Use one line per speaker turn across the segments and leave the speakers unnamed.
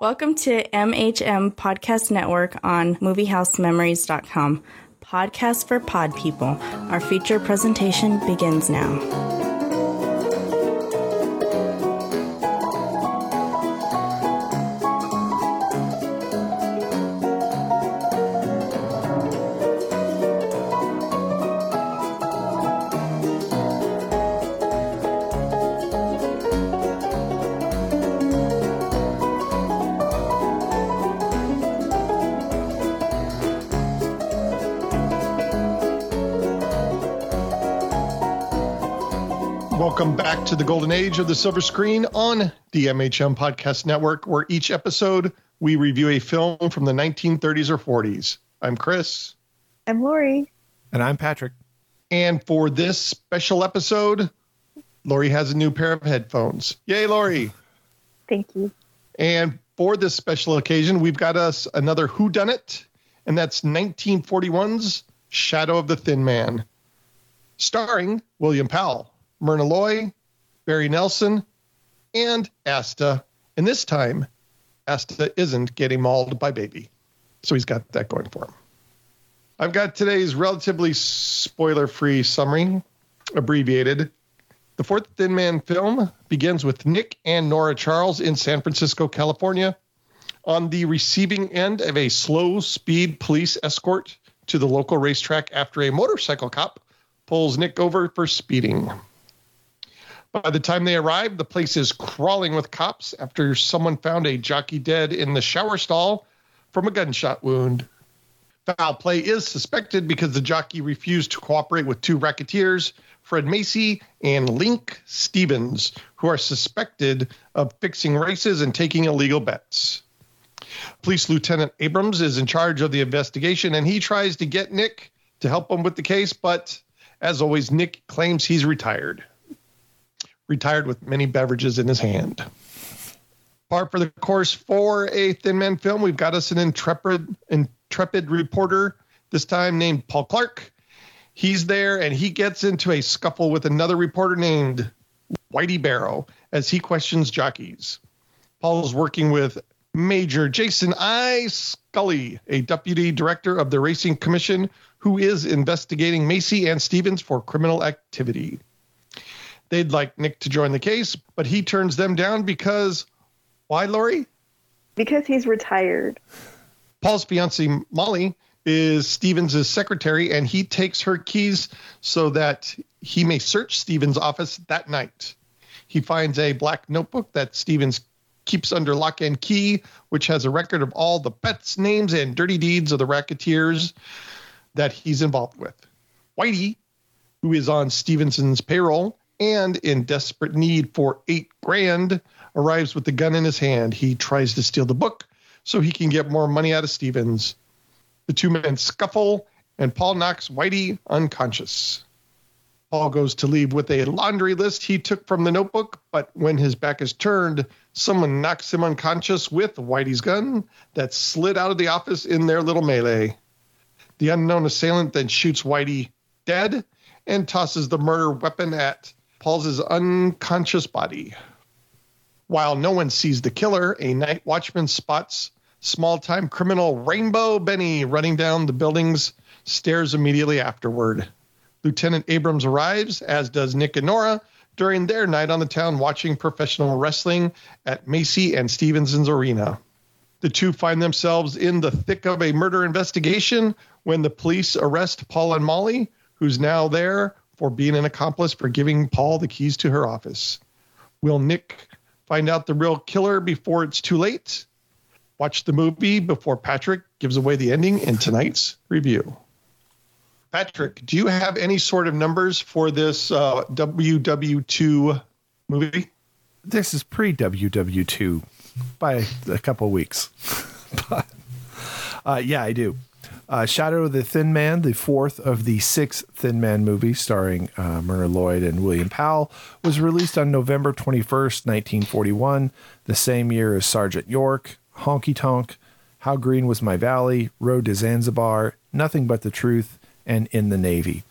Welcome to MHM Podcast Network on MovieHouseMemories.com. Podcast for Pod People. Our feature presentation begins now.
To the golden age of the silver screen on the MHM Podcast Network, where each episode we review a film from the 1930s or 40s. I'm Chris.
I'm Lori.
And I'm Patrick.
And for this special episode, Lori has a new pair of headphones. Yay, Lori.
Thank you.
And for this special occasion, we've got us another Who Done It, and that's 1941's Shadow of the Thin Man, starring William Powell. Myrna Loy, Barry Nelson, and Asta. And this time, Asta isn't getting mauled by Baby. So he's got that going for him. I've got today's relatively spoiler free summary, abbreviated. The Fourth Thin Man film begins with Nick and Nora Charles in San Francisco, California, on the receiving end of a slow speed police escort to the local racetrack after a motorcycle cop pulls Nick over for speeding. By the time they arrive, the place is crawling with cops after someone found a jockey dead in the shower stall from a gunshot wound. Foul play is suspected because the jockey refused to cooperate with two racketeers, Fred Macy and Link Stevens, who are suspected of fixing races and taking illegal bets. Police Lieutenant Abrams is in charge of the investigation and he tries to get Nick to help him with the case, but as always, Nick claims he's retired retired with many beverages in his hand. Par for the course for a Thin Man film, we've got us an intrepid, intrepid reporter, this time named Paul Clark. He's there and he gets into a scuffle with another reporter named Whitey Barrow as he questions jockeys. Paul's working with Major Jason I. Scully, a deputy director of the Racing Commission, who is investigating Macy and Stevens for criminal activity. They'd like Nick to join the case, but he turns them down because why, Lori?
Because he's retired.
Paul's fiancee, Molly, is Stevens' secretary, and he takes her keys so that he may search Stevens' office that night. He finds a black notebook that Stevens keeps under lock and key, which has a record of all the bets, names, and dirty deeds of the racketeers that he's involved with. Whitey, who is on Stevenson's payroll, and in desperate need for eight grand, arrives with the gun in his hand. He tries to steal the book so he can get more money out of Stevens. The two men scuffle, and Paul knocks Whitey unconscious. Paul goes to leave with a laundry list he took from the notebook, but when his back is turned, someone knocks him unconscious with Whitey's gun that slid out of the office in their little melee. The unknown assailant then shoots Whitey dead and tosses the murder weapon at Paul's unconscious body. While no one sees the killer, a night watchman spots small time criminal Rainbow Benny running down the building's stairs immediately afterward. Lieutenant Abrams arrives, as does Nick and Nora, during their night on the town watching professional wrestling at Macy and Stevenson's arena. The two find themselves in the thick of a murder investigation when the police arrest Paul and Molly, who's now there for being an accomplice for giving Paul the keys to her office. Will Nick find out the real killer before it's too late? Watch the movie before Patrick gives away the ending in tonight's review. Patrick, do you have any sort of numbers for this uh, WW2 movie?
This is pre WW2 by a couple weeks. but uh, yeah, I do. Uh, Shadow of the Thin Man, the fourth of the six Thin Man movies starring uh, Myrna Loy and William Powell, was released on November 21st, 1941, the same year as Sergeant York, Honky Tonk, How Green Was My Valley, Road to Zanzibar, Nothing But the Truth, and In the Navy.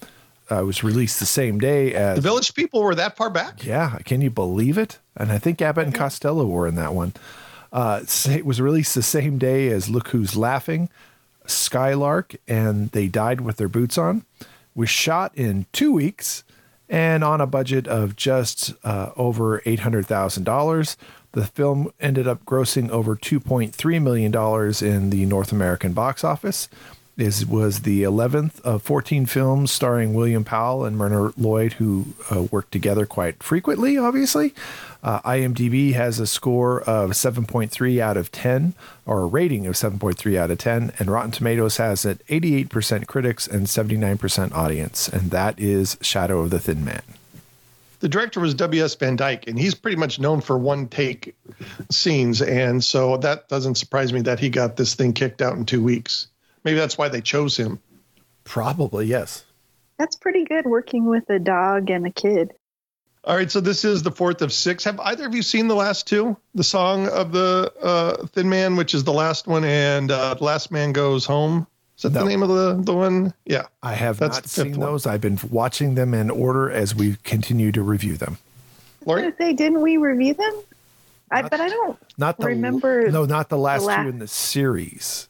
Uh, it was released the same day as.
The Village People were that far back?
Yeah, can you believe it? And I think Abbott and Costello were in that one. Uh, it was released the same day as Look Who's Laughing, Skylark, and They Died with Their Boots On. Was shot in two weeks and on a budget of just uh, over $800,000. The film ended up grossing over $2.3 million in the North American box office. This was the 11th of 14 films starring William Powell and Myrna Loy, who uh, worked together quite frequently, obviously. Uh, IMDb has a score of 7.3 out of 10, or a rating of 7.3 out of 10, and Rotten Tomatoes has an 88% critics and 79% audience, and that is Shadow of the Thin Man.
The director was W.S. Van Dyke, and he's pretty much known for one take scenes. And so that doesn't surprise me that he got this thing kicked out in two weeks. Maybe that's why they chose him.
Probably, yes.
That's pretty good working with a dog and a kid.
All right, so this is the fourth of six. Have either of you seen the last two? The song of the uh, Thin Man, which is the last one, and uh, The Last Man Goes Home. Is that
No.
the name of the, the one? Yeah.
I have
That's
not
the fifth
seen
one.
those. I've been watching them in order as we continue to review them.
I was
Lori?
gonna say, didn't we review them? I,
Not-
but I don't.
Not the
Remember
no, not the last
la-
two in the series.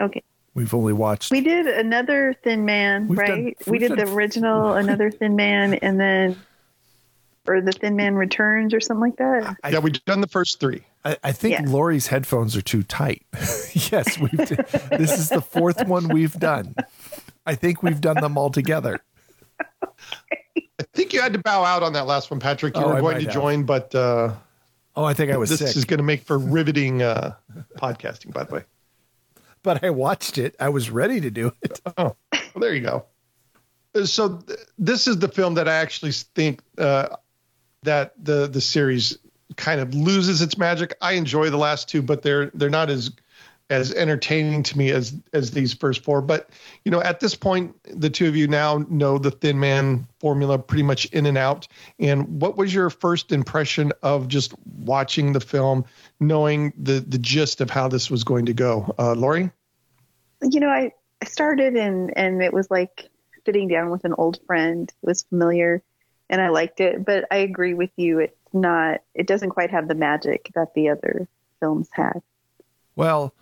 Okay,
We've only watched.
we did another Thin Man,
We've
right?
done-
we did
done-
the original, another Thin Man, and then or the Thin Man Returns or something like that.
I-
yeah, we've done the first three.
I, I think
Yeah.
Lori's headphones are too tight. yes, we've. d- this is the fourth one we've done. I think we've done them all together.
I think you had to bow out on that last one, Patrick. You
Oh,
were
I
going to
have.
join, but uh,
Oh, I think I was
this
sick,
is going to make for riveting uh, podcasting, by the way.
but I watched it. I was ready to do it.
Oh, well, there you go. Uh, So th- this is the film that I actually think uh, that the the series kind of loses its magic. I enjoy the last two, but they're they're not as as entertaining to me as as these first four. But you know, at this point, the two of you now know the Thin Man formula pretty much in and out. And what was your first impression of just watching the film, knowing the the gist of how this was going to go, uh, Lori?
You know, I, I started and and it was like sitting down with an old friend. It was familiar, and I liked it. But I agree with you. It's not. It doesn't quite have the magic that the other films had.
Well,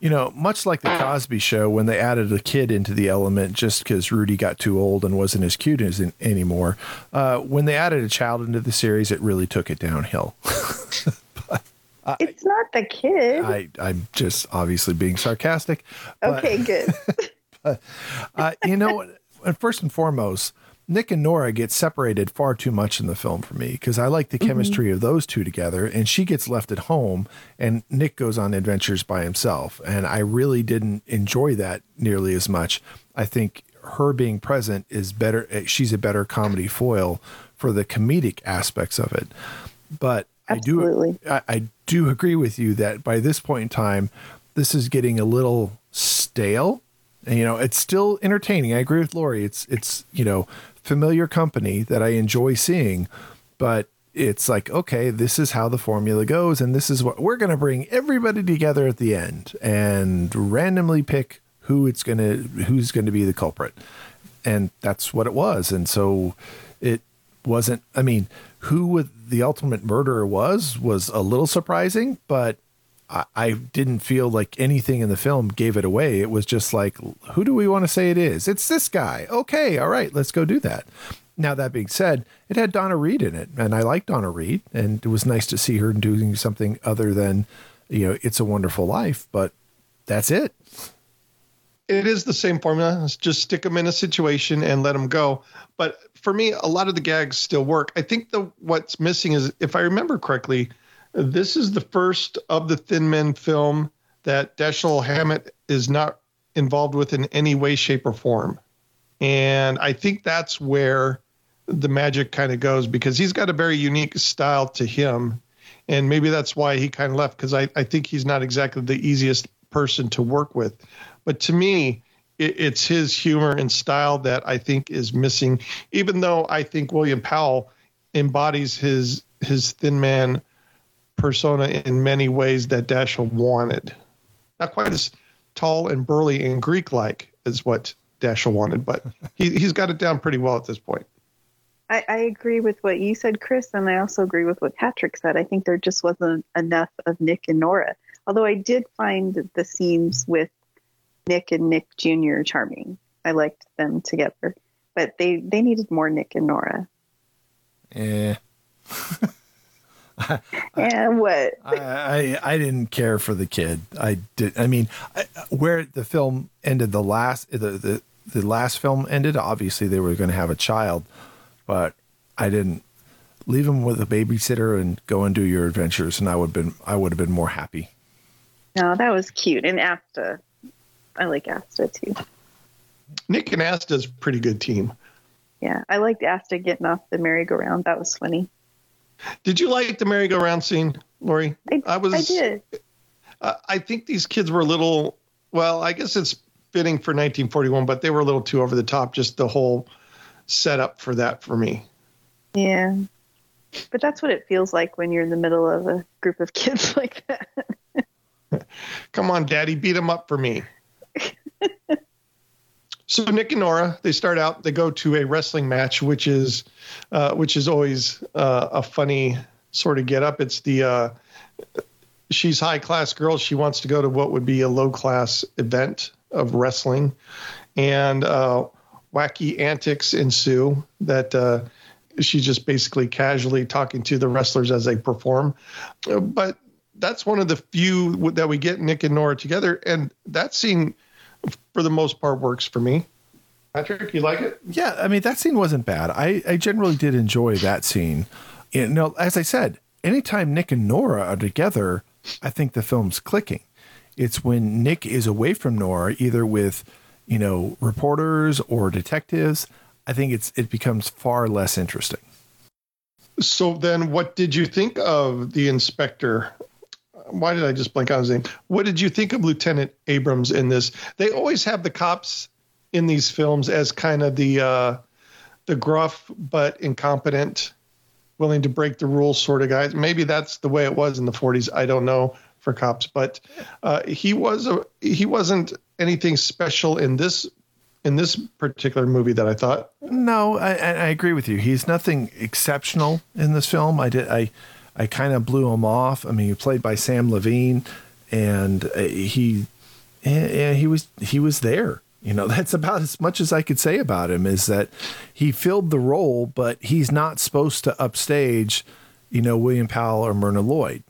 you know, much like the Cosby Show, when they added a kid into the element just because Rudy got too old and wasn't as cute as in, anymore, uh, when they added a child into the series, it really took it downhill.
It's not the kid.
I, I'm just obviously being sarcastic. but-
okay, good.
uh, you know, first and foremost, Nick and Nora get separated far too much in the film for me because I like the chemistry of those two together, and she gets left at home, and Nick goes on adventures by himself, and I really didn't enjoy that nearly as much. I think her being present is better. uh, She's a better comedy foil for the comedic aspects of it, but I do I, I do agree with you that by this point in time, this is getting a little stale. And, you know, it's still entertaining. I agree with Lori. It's it's you know familiar company that I enjoy seeing, but it's like okay, this is how the formula goes, and this is what we're going to bring everybody together at the end and randomly pick who it's going to who's going to be the culprit, and that's what it was. And so it wasn't. I mean, who the ultimate murderer was was a little surprising, but I, didn't feel like anything in the film gave it away. It was just like, who do we want to say it is? It's this guy. Okay, all right, let's go do that. Now that being said, it had Donna Reed in it, and I like Donna Reed, and it was nice to see her doing something other than, you know, It's a Wonderful Life. But that's it.
it is the same formula. It's just stick them in a situation and let them go. But for me, a lot of the gags still work. I think the what's missing is, if I remember correctly, this is the first of the Thin Men film that Dashiell Hammett is not involved with in any way, shape, or form. And I think that's where the magic kind of goes because he's got a very unique style to him. And maybe that's why he kind of left because I, I think he's not exactly the easiest person to work with. But to me, it, it's his humor and style that I think is missing. Even though I think William Powell embodies his his thin man persona in many ways that Dashiell wanted. Not quite as tall and burly and Greek like as what Dashiell wanted, but he, he's got it down pretty well at this point.
I, I agree with what you said, Chris, and I also agree with what Patrick said. I think there just wasn't enough of Nick and Nora. Although I did find the scenes with Nick and Nick Jr. charming. I liked them together, but they they needed more Nick and Nora. And what?
I, I I didn't care for the kid. I did. I mean, I, where the film ended, the last the the, the last film ended. Obviously, they were going to have a child, but I didn't leave him with a babysitter and go and do your adventures, and I would have been I would have been more happy.
No, that was cute. And Asta, I like Asta too.
Nick and Asta's a pretty good team.
Yeah, I liked Asta getting off the merry-go-round. That was funny.
Did you like the merry-go-round scene, Lori?
I,
was.
I did.
Uh, I think these kids were a little. Well, I guess it's fitting for 1941, but they were a little too over the top. Just the whole setup for that for me.
Yeah, but that's what it feels like when you're in the middle of a group of kids like that.
Come on, Daddy, beat him up for me. so Nick and Nora, they start out. They go to a wrestling match, which is, uh, which is always uh, a funny sort of get up. It's the uh, she's high class girl. She wants to go to what would be a low class event of wrestling, and uh, wacky antics ensue. That uh, she's just basically casually talking to the wrestlers as they perform, but that's one of the few that we get Nick and Nora together, and that scene, for the most part, works for me. Patrick, you like it?
Yeah, I mean that scene wasn't bad. I I generally did enjoy that scene. You know, as I said, anytime Nick and Nora are together, I think the film's clicking. It's when Nick is away from Nora, either with you know reporters or detectives. I think it's it becomes far less interesting.
So then, what did you think of the inspector why did I just blank on his name? What did you think of Lieutenant Abrams in this? They always have the cops in these films as kind of the uh, the gruff but incompetent, willing to break the rules sort of guys. Maybe that's the way it was in the 40s. I don't know for cops, but uh, he was a he wasn't anything special in this in this particular movie that I thought.
No, I, I agree with you. He's nothing exceptional in this film. I did I I kind of blew him off. I mean, he played by Sam Levene, and uh, he and he was he was there. You know, that's about as much as I could say about him is that he filled the role, but he's not supposed to upstage, you know, William Powell or Myrna Loy.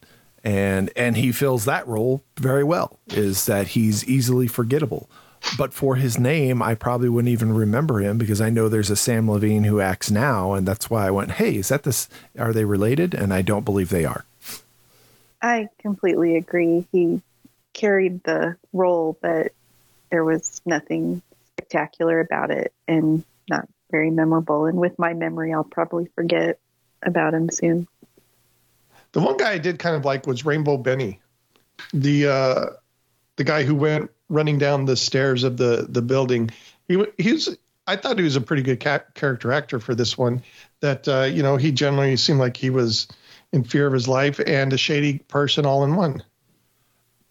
And and he fills that role very well, is that he's easily forgettable. But for his name, I probably wouldn't even remember him because I know there's a Sam Levine who acts now, and that's why I went, "Hey, is that this? Are they related?" And I don't believe they are.
I completely agree. He carried the role, but there was nothing spectacular about it, and not very memorable. And with my memory, I'll probably forget about him soon.
The one guy I did kind of like was Rainbow Benny, the uh, the guy who went running down the stairs of the the building. He he's I thought he was a pretty good ca- character actor for this one. That uh, you know he generally seemed like he was in fear of his life and a shady person all in one.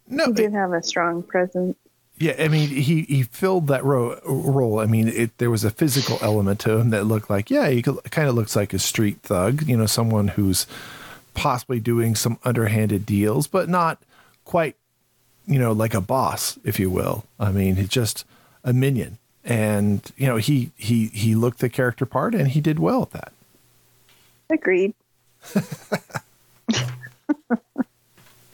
No,
he did have a strong presence.
Yeah, I mean, he he filled that ro- role. I mean, it, there was a physical element to him that looked like, yeah, he kind of looks like a street thug. You know, someone who's possibly doing some underhanded deals, but not quite you know, like a boss, if you will. I mean, he's just a minion. And, you know, he he he looked the character part and he did well at that.
Agreed.
the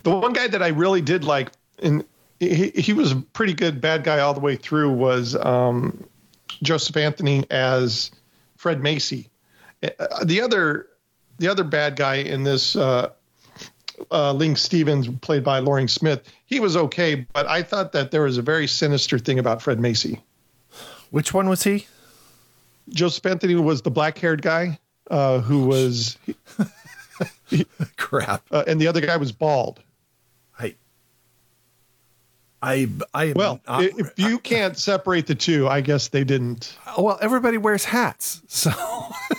one guy that I really did like, and he, he was a pretty good bad guy all the way through, was um, Joseph Anthony as Fred Macy. Uh, the other the other bad guy in this uh, uh, Link Stevens, played by Loring Smith, he was okay, but I thought that there was a very sinister thing about Fred Macy.
Which one was he?
Joseph Anthony was the black haired guy uh, who was.
he, Crap.
Uh, and the other guy was bald.
I. I, I
well, not, if you can't separate the two, I guess they didn't.
Well, everybody wears hats, so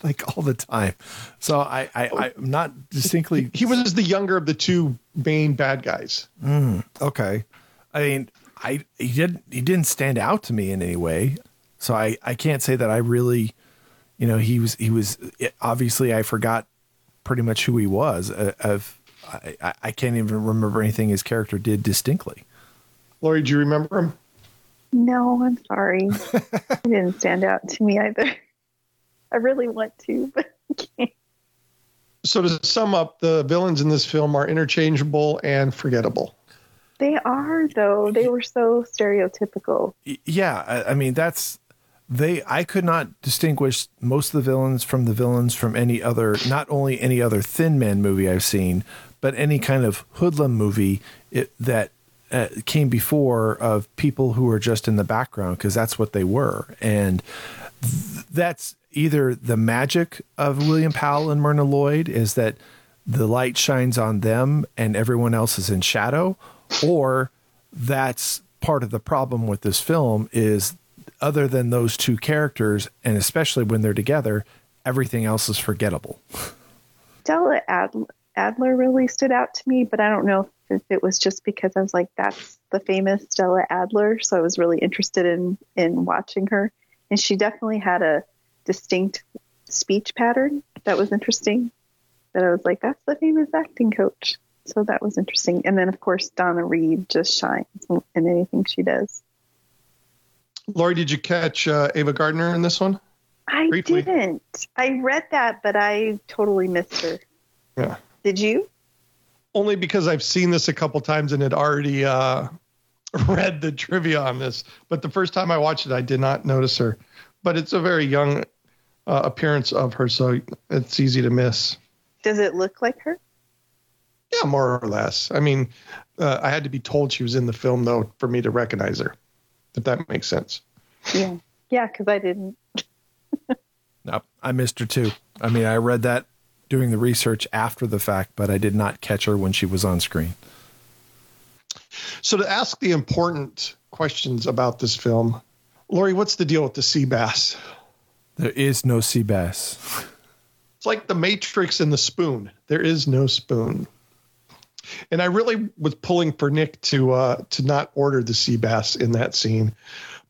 like all the time. So I, I I'm not distinctly.
He was the younger of the two main bad guys.
Mm, okay, I mean, I he didn't he didn't stand out to me in any way. So I I can't say that I really, you know, he was he was obviously I forgot pretty much who he was. Uh, of I, I can't even remember anything his character did distinctly.
Lori, do you remember him?
No, I'm sorry. he didn't stand out to me either. I really want to, but I can't.
So to sum up, the villains in this film are interchangeable and forgettable.
They are though. They were so stereotypical.
Yeah, I, I mean that's they. I could not distinguish most of the villains from the villains from any other, not only any other Thin Man movie I've seen, but any kind of hoodlum movie it, that uh, came before of people who were just in the background because that's what they were, and th- that's either the magic of William Powell and Myrna Loy is that the light shines on them and everyone else is in shadow, or that's part of the problem with this film is other than those two characters, and especially when they're together, everything else is forgettable.
Stella Adler, Adler really stood out to me, but I don't know if it was just because I was like, that's the famous Stella Adler. So I was really interested in, in watching her. And she definitely had a distinct speech pattern that was interesting. That I was like, that's the famous acting coach. So that was interesting. And then, of course, Donna Reed just shines in anything she does.
Lori, did you catch uh, Ava Gardner in this one?
I Briefly. didn't. I read that, but I totally missed her.
Yeah.
Did you?
Only because I've seen this a couple times and had already uh, read the trivia on this. But the first time I watched it, I did not notice her. But it's a very young uh, appearance of her, so it's easy to miss.
Does it look like her?
Yeah, more or less. I mean, uh, I had to be told she was in the film though for me to recognize her. If that makes sense.
Yeah, yeah, because I didn't.
nope, I missed her too. I mean, I read that doing the research after the fact, but I did not catch her when she was on screen.
So to ask the important questions about this film, Lori, what's the deal with the sea bass?
There is no sea bass.
It's like the Matrix and the spoon. There is no spoon. And I really was pulling for Nick to uh, to not order the sea bass in that scene,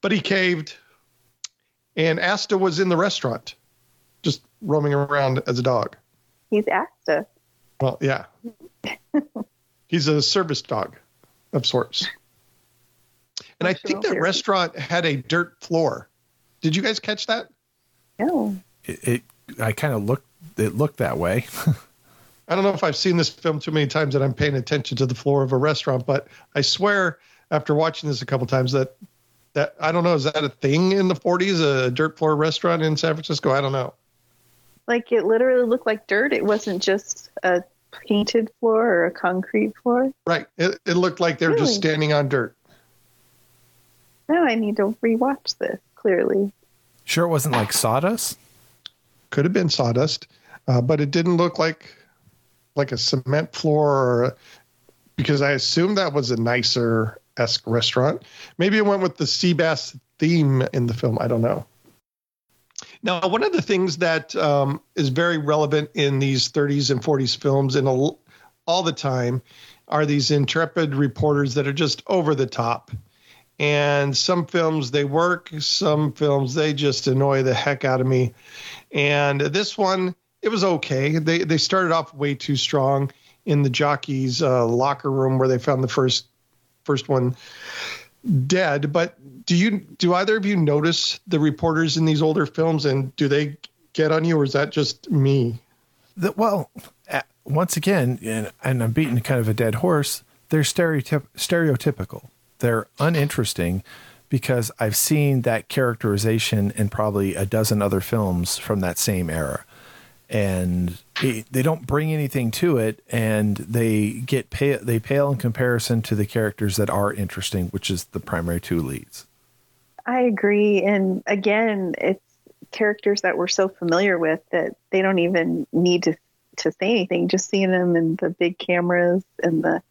but he caved. And Asta was in the restaurant, just roaming around as a dog.
He's Asta.
Well, yeah. He's a service dog of sorts. And I think that restaurant had a dirt floor. Did you guys catch that?
No.
It, it I kind of looked it looked that way.
I don't know if I've seen this film too many times that I'm paying attention to the floor of a restaurant, but I swear after watching this a couple times that that I don't know is that a thing in the 40s a dirt floor restaurant in San Francisco? I don't know.
Like it literally looked like dirt. It wasn't just a painted floor or a concrete floor.
Right. It, it looked like they were really? just standing on dirt.
Now I need to rewatch this. Clearly.
Sure, it wasn't like sawdust.
Could have been sawdust, uh, but it didn't look like like a cement floor or a, because I assumed that was a nicer esque restaurant. Maybe it went with the sea bass theme in the film. I don't know. Now, one of the things that um, is very relevant in these 30s and 40s films and all the time are these intrepid reporters that are just over the top. And some films they work, some films they just annoy the heck out of me. And this one, it was okay. They they started off way too strong in the jockeys uh, locker room where they found the first first one dead. But do you do either of you notice the reporters in these older films, and do they get on you, or is that just me?
The, well, once again, and, and I'm beating kind of a dead horse. They're stereotyp- stereotypical. They're uninteresting because I've seen that characterization in probably a dozen other films from that same era. And they don't bring anything to it and they get pale they pale in comparison to the characters that are interesting which is the primary two leads.
I agree. And again it's characters that we're so familiar with that they don't even need to to say anything. Just seeing them in the big cameras and the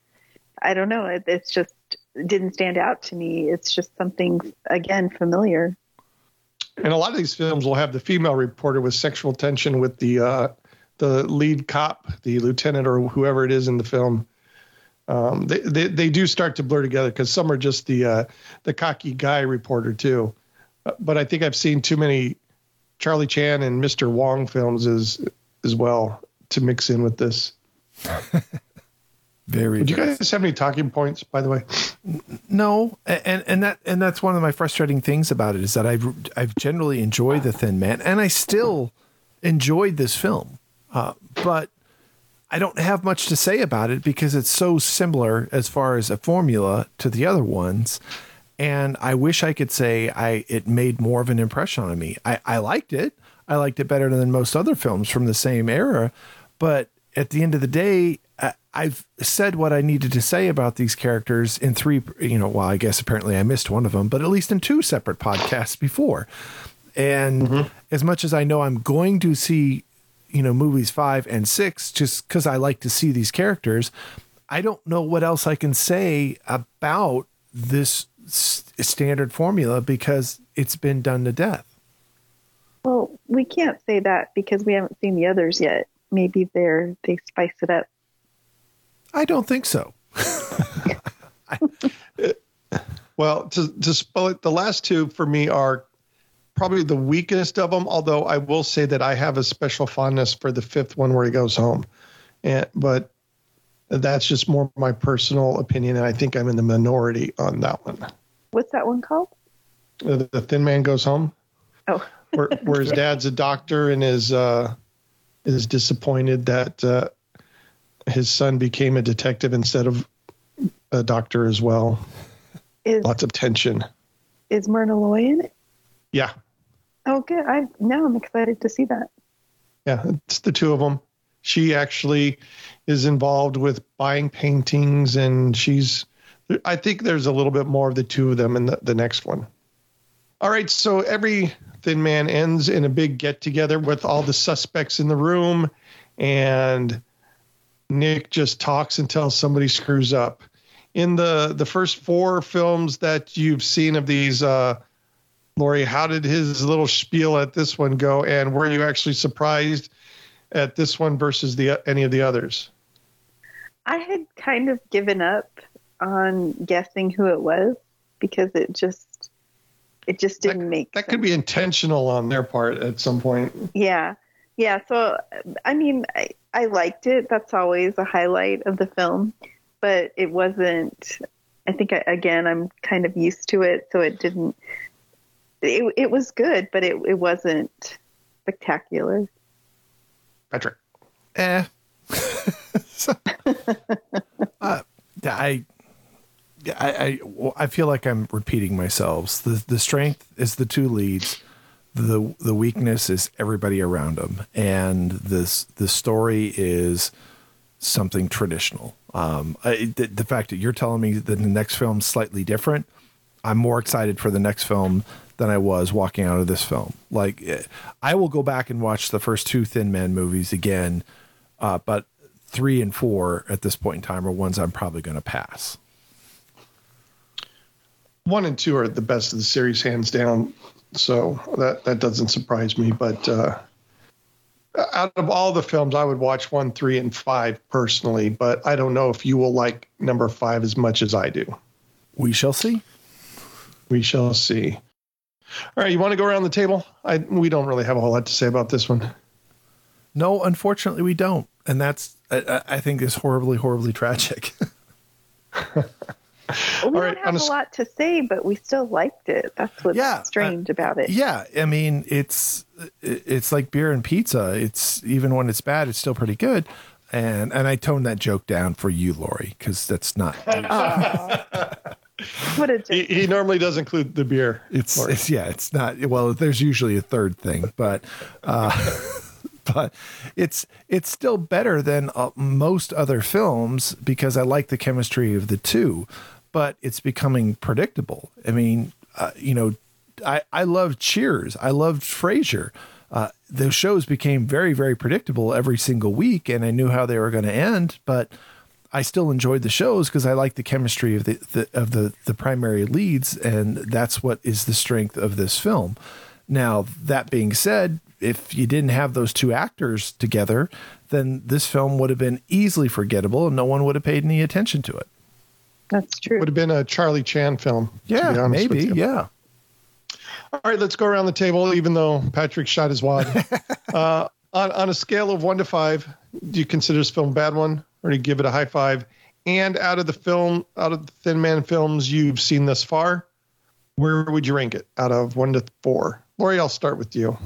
i don't know. It, it's just didn't stand out to me it's just something again familiar
and a lot of these films will have the female reporter with sexual tension with the uh, the lead cop, the lieutenant or whoever it is in the film. Um, they, they they do start to blur together because some are just the uh, the cocky guy reporter too. Uh, but I think I've seen too many Charlie Chan and Mr. Wong films as as well to mix in with this.
Very.
Do you guys have any talking points, by the way?
No, and and that and that's one of my frustrating things about it is that I've I've generally enjoyed the Thin Man, and I still enjoyed this film, uh, but I don't have much to say about it because it's so similar as far as a formula to the other ones, and I wish I could say I it made more of an impression on me. I I liked it. I liked it better than most other films from the same era, but at the end of the day, I've said what I needed to say about these characters in three, you know, well, I guess apparently I missed one of them, but at least in two separate podcasts before. And mm-hmm. as much as I know I'm going to see, you know, movies five and six, just because I like to see these characters, I don't know what else I can say about this s- standard formula because it's been done to death.
Well, we can't say that because we haven't seen the others yet. Maybe they're they spice it up.
I don't think so.
Well, to to spell it, the last two for me are probably the weakest of them. Although I will say that I have a special fondness for the fifth one where he goes home, and but that's just more my personal opinion, and I think I'm in the minority on that one.
What's that one called?
The, the Thin Man goes home,
Oh,
where, where his dad's a doctor and is uh, is disappointed that uh, his son became a detective instead of a doctor as well.
is
Lots of tension.
is Myrna Loy in it?
Yeah,
Oh, good. I now I'm excited to see that.
Yeah, it's the two of them. She actually is involved with buying paintings, and she's. I think there's a little bit more of the two of them in the, the next one. All right, so every Thin Man ends in a big get together with all the suspects in the room, and Nick just talks until somebody screws up. In the the first four films that you've seen of these, uh, Lori, how did his little spiel at this one go? And were you actually surprised at this one versus the any of the others?
I had kind of given up on guessing who it was because it just it just didn't make
That
sense.
could be intentional on their part at some point.
Yeah. Yeah. So, I mean, I, I liked it. That's always a highlight of the film, but it wasn't, I think, I, again, I'm kind of used to it. So it didn't, it, it was good, but it, it wasn't spectacular.
Patrick.
Eh. So- uh, I, I, I, I feel like I'm repeating myself. The the strength is the two leads. The the weakness is everybody around them, and this the story is something traditional. Um, I, the, the fact that you're telling me that the next film's slightly different, I'm more excited for the next film than I was walking out of this film. Like, eh, I will go back and watch the first two Thin Man movies again, uh, but three and four at this point in time are ones I'm probably going to pass.
One and two are the best of the series, hands down. So that that doesn't surprise me. But uh, out of all the films, I would watch one, three, and five personally. But I don't know if you will like number five as much as I do.
We shall see.
We shall see. All right, you want to go around the table? I we don't really have a whole lot to say about this one.
No, unfortunately, we don't, and that's I- I, I think is horribly, horribly tragic.
We
right,
don't have
a, a
a
s-
lot to say, but we still liked it. That's what's
Yeah,
strange about it.
yeah, I mean, it's it's like beer and pizza. It's even when it's bad, it's still pretty good. And and I toned that joke down for you, Lori, because that's not.
What a
He, he normally does include the beer.
It's, it's yeah, it's not. Well, there's usually a third thing, but uh, but it's it's still better than uh, most other films because I like the chemistry of the two, but it's becoming predictable. I mean, uh, you know, I I loved Cheers, I loved Frasier. Uh, those shows became very very predictable every single week, and I knew how they were going to end, but. I still enjoyed the shows because I like the chemistry of the, the of the the primary leads, and that's what is the strength of this film. Now, that being said, if you didn't have those two actors together, then this film would have been easily forgettable, and no one would have paid any attention to it.
That's true.
Would have been a Charlie Chan film. to be
Yeah, maybe. Yeah.
All right, let's go around the table, even though Patrick shot his wad. uh, on, on a scale of one to five, do you consider this film a bad one or do you give it a high five? And out of the film, out of the Thin Man films you've seen thus far, where would you rank it out of one to four? Lori, I'll start with you.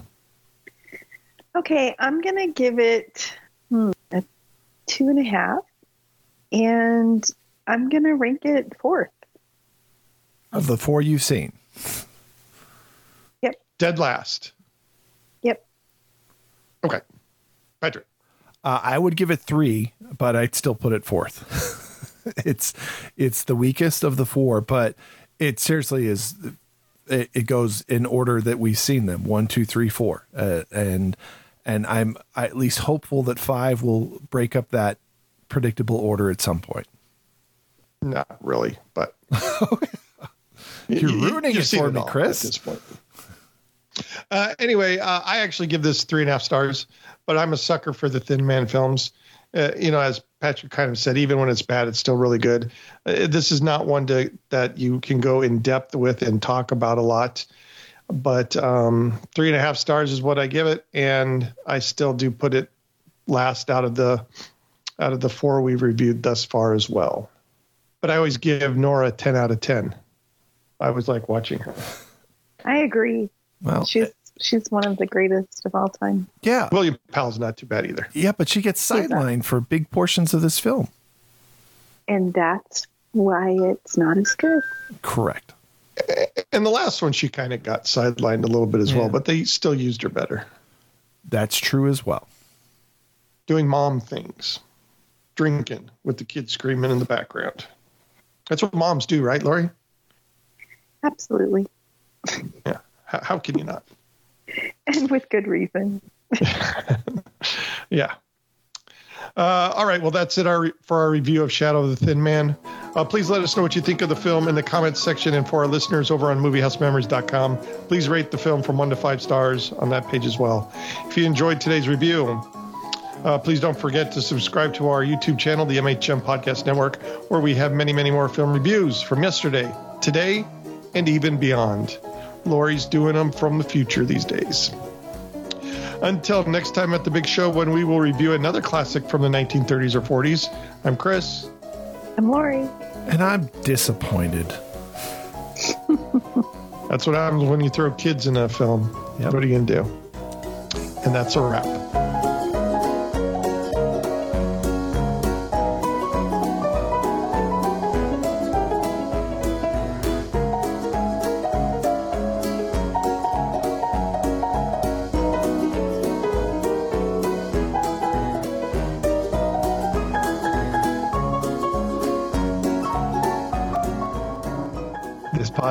Okay, I'm going to give it hmm, a two and a half. And I'm going to rank it fourth.
Of the four you've seen.
Yep.
Dead last.
Yep.
Okay. Patrick.
Uh, I would give it three, but I'd still put it fourth. it's it's the weakest of the four, but it seriously is. It, it goes in order that we've seen them one, two, three, four, uh, and and I'm at least hopeful that five will break up that predictable order at some point.
Not really, but
you're ruining it for me, Chris.
At this point. Uh, anyway, uh, I actually give this three and a half stars, but I'm a sucker for the Thin Man films. Uh, you know, as Patrick kind of said, even when it's bad, it's still really good. Uh, this is not one to, that you can go in depth with and talk about a lot, but um, three and a half stars is what I give it, and I still do put it last out of the out of the four we've reviewed thus far as well. But I always give Nora ten out of ten. I was like watching her.
I agree.
Well,
she's she's one of the greatest of all time.
Yeah.
William Powell's not too bad either.
Yeah, but she gets sidelined for big portions of this film.
And that's why it's not as good.
Correct.
And the last one, she kind of got sidelined a little bit as yeah. well, but they still used her better.
That's true as well.
Doing mom things, drinking with the kids screaming in the background. That's what moms do, right, Lori?
Absolutely.
Yeah. How, how can you not?
And with good reason.
yeah. Uh, all right. Well, that's it our, for our review of Shadow of the Thin Man. Uh, please let us know what you think of the film in the comments section. And for our listeners over on moviehousememories.com, please rate the film from one to five stars on that page as well. If you enjoyed today's review, uh, please don't forget to subscribe to our YouTube channel, the MHM Podcast Network, where we have many, many more film reviews from yesterday, today, and even beyond. Lori's doing them from the future these days. Until next time at the big show when we will review another classic from the 1930s or 40s, I'm Chris.
I'm Lori.
And I'm disappointed.
that's what happens when you throw kids in a film. Yep. What are you going to do? And that's a wrap.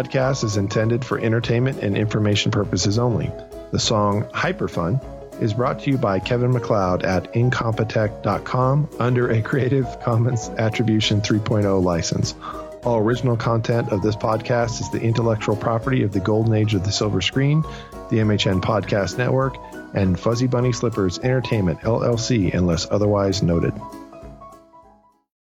Podcast is intended for entertainment and information purposes only. The song Hyperfun is brought to you by Kevin MacLeod at incompetech.com under a Creative Commons Attribution 3.0 license. All original content of this podcast is the intellectual property of the golden age of the silver screen, the MHN Podcast Network, and Fuzzy Bunny Slippers Entertainment LLC, unless otherwise noted.